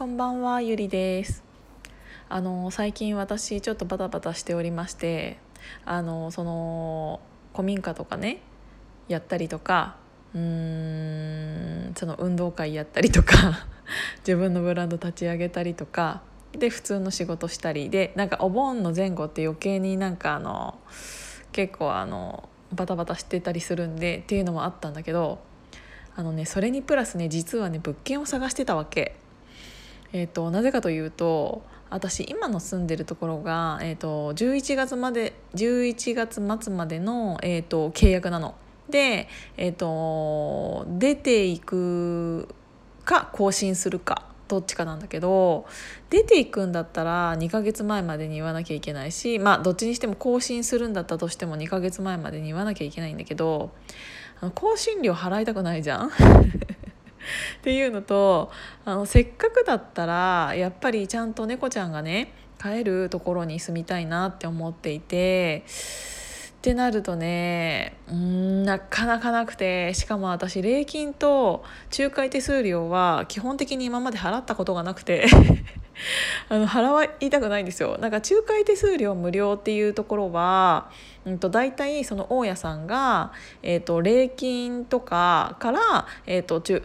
こんばんはゆりですあの最近私ちょっとバタバタしておりましてあのその古民家とかねやったりとかうーんその運動会やったりとか 自分のブランド立ち上げたりとかで普通の仕事したりでなんかお盆の前後って余計になんかあの結構あのバタバタしてたりするんでっていうのもあったんだけどあのねそれにプラスね実はね物件を探してたわけ。えーと、なぜかというと私今の住んでるところが、えーと、11月まで11月末までの、えーと、契約なの。で、えー、と出ていくか更新するかどっちかなんだけど出ていくんだったら2ヶ月前までに言わなきゃいけないしまあどっちにしても更新するんだったとしても2ヶ月前までに言わなきゃいけないんだけど更新料払いたくないじゃんっていうのとあのせっかくだったらやっぱりちゃんと猫ちゃんがね飼えるところに住みたいなって思っていて。ってなるとねうんなかなかなくてしかも私礼金と仲介手数料は基本的に今まで払ったことがなくて あの払いたくないんですよなんか仲介手数料無料っていうところは、うん、と大体その大家さんが、えーと、礼金とかから、えーと、と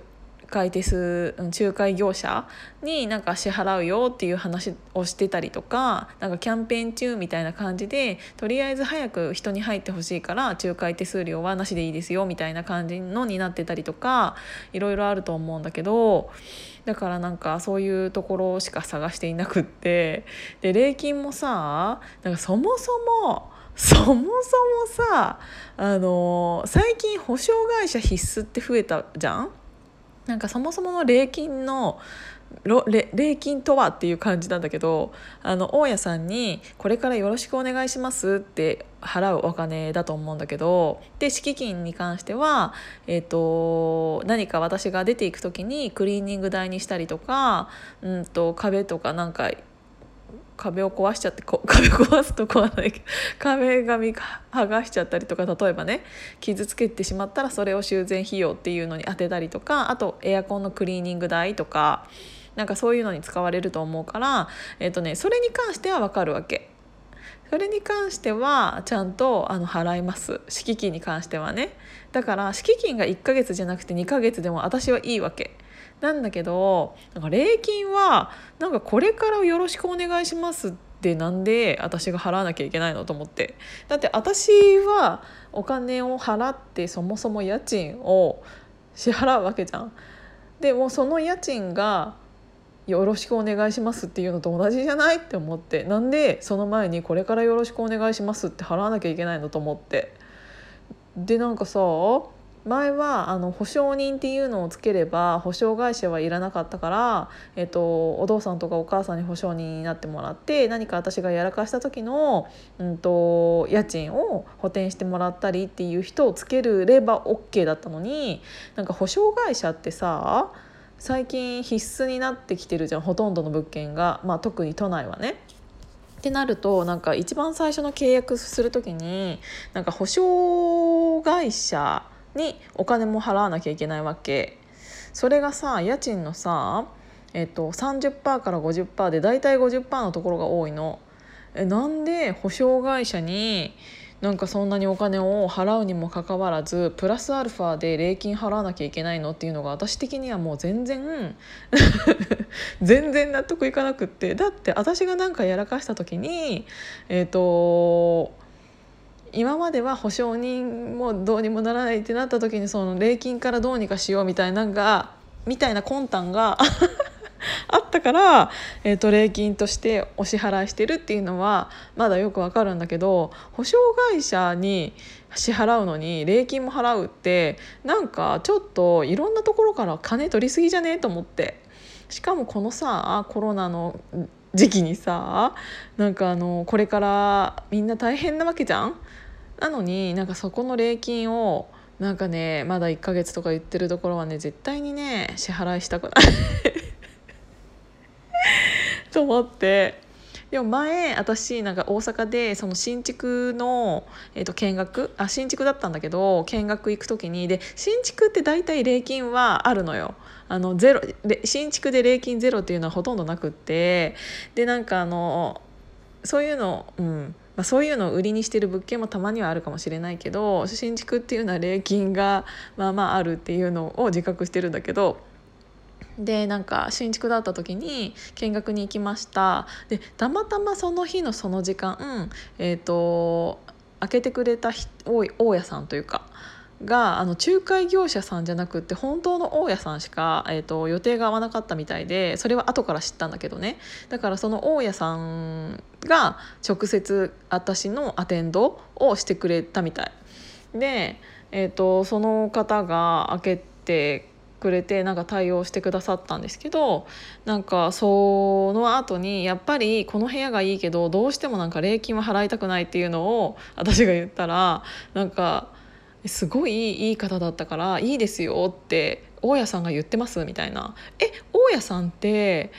介手数仲介業者になんか支払うよっていう話をしてたりとかなんかキャンペーン中みたいな感じでとりあえず早く人に入ってほしいから仲介手数料はなしでいいですよみたいな感じのになってたりとかいろいろあると思うんだけどだからなんかそういうところしか探していなくって。で礼金もさなんかそもそもそもそもさあの最近保証会社必須って増えたじゃん？なんかそもそもの礼金の礼金とはっていう感じなんだけどあの大家さんに「これからよろしくお願いします」って払うお金だと思うんだけどで敷金に関しては、えーと、何か私が出ていく時にクリーニング代にしたりとか、うんと壁とかなんか壁を壊しちゃって 壁壊すと壊ないけど壁紙剥がしちゃったりとか例えばね傷つけてしまったらそれを修繕費用っていうのに充てたりとかあとエアコンのクリーニング代とかなんかそういうのに使われると思うから、えーとね、それに関しては分かるわけ。それに関してはちゃんとあの払います。敷金に関してはね。だから敷金が1ヶ月じゃなくて2ヶ月でも私はいいわけ。なんだけどなんか礼金はなんかこれからよろしくお願いしますってなんで私が払わなきゃいけないのと思って。だって私はお金を払ってそもそも家賃を支払うわけじゃん。でもその家賃がよろしくお願いしますっていうのと同じじゃないって思って。なんでその前にこれからよろしくお願いしますって払わなきゃいけないのと思って。でなんかさ前はあの保証人っていうのをつければ保証会社はいらなかったから、えっと、お父さんとかお母さんに保証人になってもらって何か私がやらかした時の、うんと、家賃を補填してもらったりっていう人をつければ OK だったのになんか保証会社ってさ最近必須になってきてるじゃんほとんどの物件が、まあ、特に都内はね。ってなるとなんか一番最初の契約する時になんか保証会社にお金も払わなきゃいけないわけそれがさ家賃のさ、えっと、30%から50%で大体50%のところが多いの。えなんで保証会社になんかそんなにお金を払うにもかかわらずプラスアルファで礼金払わなきゃいけないのっていうのが私的にはもう全然 全然納得いかなくってだって私が何かやらかした時にえっ、と今までは保証人もどうにもならないってなった時にその礼金からどうにかしようみたいながみたいな魂胆が あったから、えーと、礼金としてお支払いしてるっていうのはまだよくわかるんだけど保証会社に支払うのに礼金も払うってなんかちょっといろんなところから金取りすぎじゃねえと思って。しかもこのさコロナの時期にさなんかあのこれからみんな大変なわけじゃんなのになんかそこの礼金をなんかねまだ1ヶ月とか言ってるところはね絶対にね支払いしたくない。と思って。でも前私なんか大阪でその新築の、えー、と見学あ新築だったんだけど見学行く時にで新築って大体礼金はあるのよ。あのゼロ新築で礼金ゼロっていうのはほとんどなくって。でなんかあのそういうの、うん。まあ、そういうのを売りにしてる物件もたまにはあるかもしれないけど新築っていうのは礼金がまあまああるっていうのを自覚してるんだけど。でなんか新築だった時に見学に行きましたでたまたまその日のその時間、えーと、開けてくれた大家さんというかがあの仲介業者さんじゃなくって本当の大家さんしか、えーと、予定が合わなかったみたいでそれは後から知ったんだけどね。だからその大家さんが直接私のアテンドをしてくれたみたい。で、えーとその方が開けてくれてなんか対応してくださったんですけどなんかその後にやっぱりこの部屋がいいけどどうしてもなんか礼金は払いたくないっていうのを私が言ったらなんかすごいいい方だったからいいですよって大家さんが言ってますみたいな「え大家さんって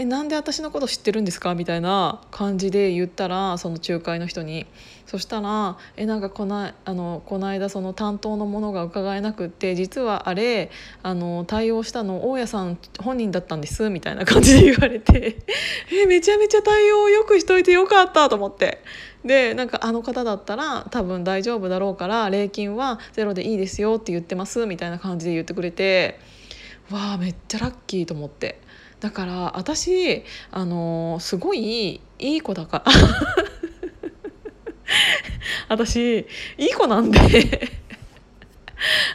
えなんで私のこと知ってるんですか?」みたいな感じで言ったらその仲介の人にそしたら「えなんかこなあのこの間その担当の者が伺えなくって実はあれあの対応したの大家さん本人だったんです」みたいな感じで言われて えめちゃめちゃ対応よくしといてよかったと思ってでなんかあの方だったら多分大丈夫だろうから礼金はゼロでいいですよって言ってますみたいな感じで言ってくれてわあめっちゃラッキーと思って。だから私あのすごいいい子だか。ら 私いい子なんで。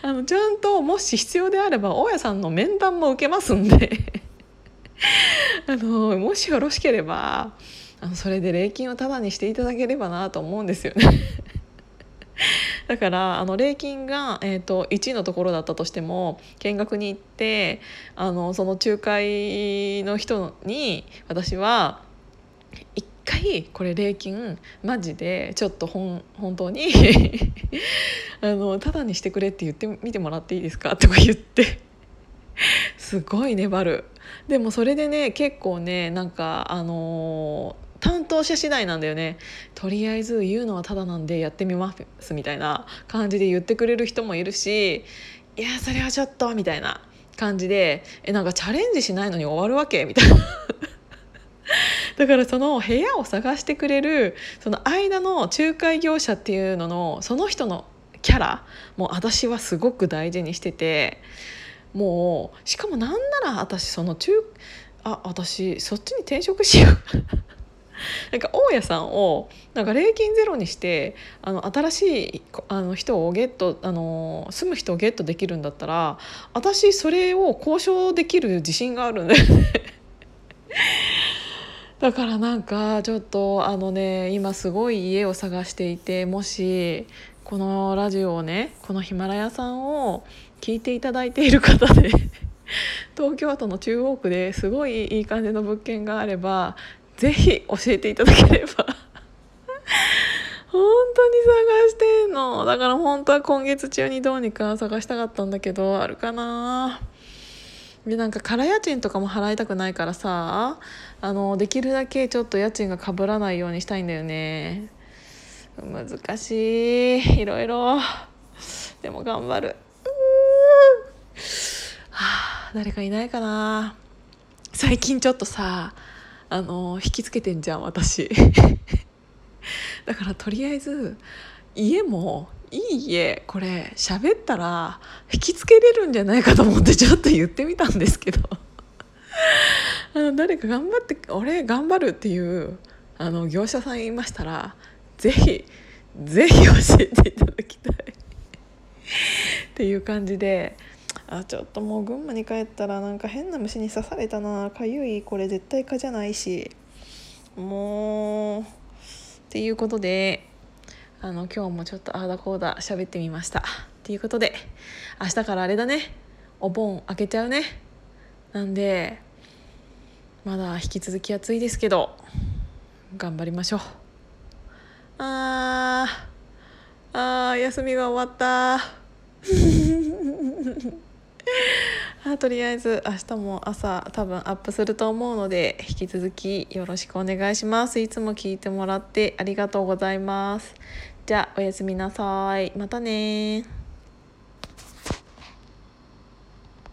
あのちゃんともし必要であれば大家さんの面談も受けますんで。あのもしよろしければあのそれで礼金をタダにしていただければなと思うんですよね。だからあの礼金が、えーと、1のところだったとしても見学に行ってあのその仲介の人に私は一回これ礼金マジでちょっと本本当に あのただにしてくれって言ってみてもらっていいですか？とか言って。すごい粘る。でもそれでね結構ねなんかあの担当者次第なんだよね。とりあえず言うのはただなんでやってみますみたいな感じで言ってくれる人もいるしいやそれはちょっとみたいな感じでえなんかチャレンジしないのに終わるわけみたいな。だからその部屋を探してくれるその間の仲介業者っていうののその人のキャラも私はすごく大事にしててもうしかもなんなら私その中あ私そっちに転職しよう。なんか大家さんをなんか礼金ゼロにしてあの新しいあの人をゲットあの住む人をゲットできるんだったら私それを交渉できる自信があるんだよね。だからなんかちょっとあのね今すごい家を探していてもしこのラジオをねこのヒマラヤさんを聞いていただいている方で 東京都の中央区ですごいいい感じの物件があればぜひ教えていただければ。本当に探してんの。だから本当は今月中にどうにか探したかったんだけどあるかな。でなんか空家賃とかも払いたくないからさあのできるだけちょっと家賃がかぶらないようにしたいんだよね。難しい。いろいろ。でも頑張る。はあ誰かいないかな。最近ちょっとさあの引きつけてんじゃん私。だからとりあえず家もいい家これ喋ったら引きつけれるんじゃないかと思ってちょっと言ってみたんですけど。あの誰か頑張って俺頑張るっていうあの業者さんいましたら是非是非教えていただきたい。っていう感じであちょっともう群馬に帰ったらなんか変な虫に刺されたな。かゆいこれ絶対蚊じゃないし。もうっていうことであの今日もちょっとああだこうだ喋ってみました。っていうことで明日からあれだね。お盆開けちゃうね。なんでまだ引き続き暑いですけど頑張りましょう。あーあー休みが終わった。あとりあえず明日も朝多分アップすると思うので引き続きよろしくお願いします。いつも聞いてもらってありがとうございます。じゃあおやすみなさい。またね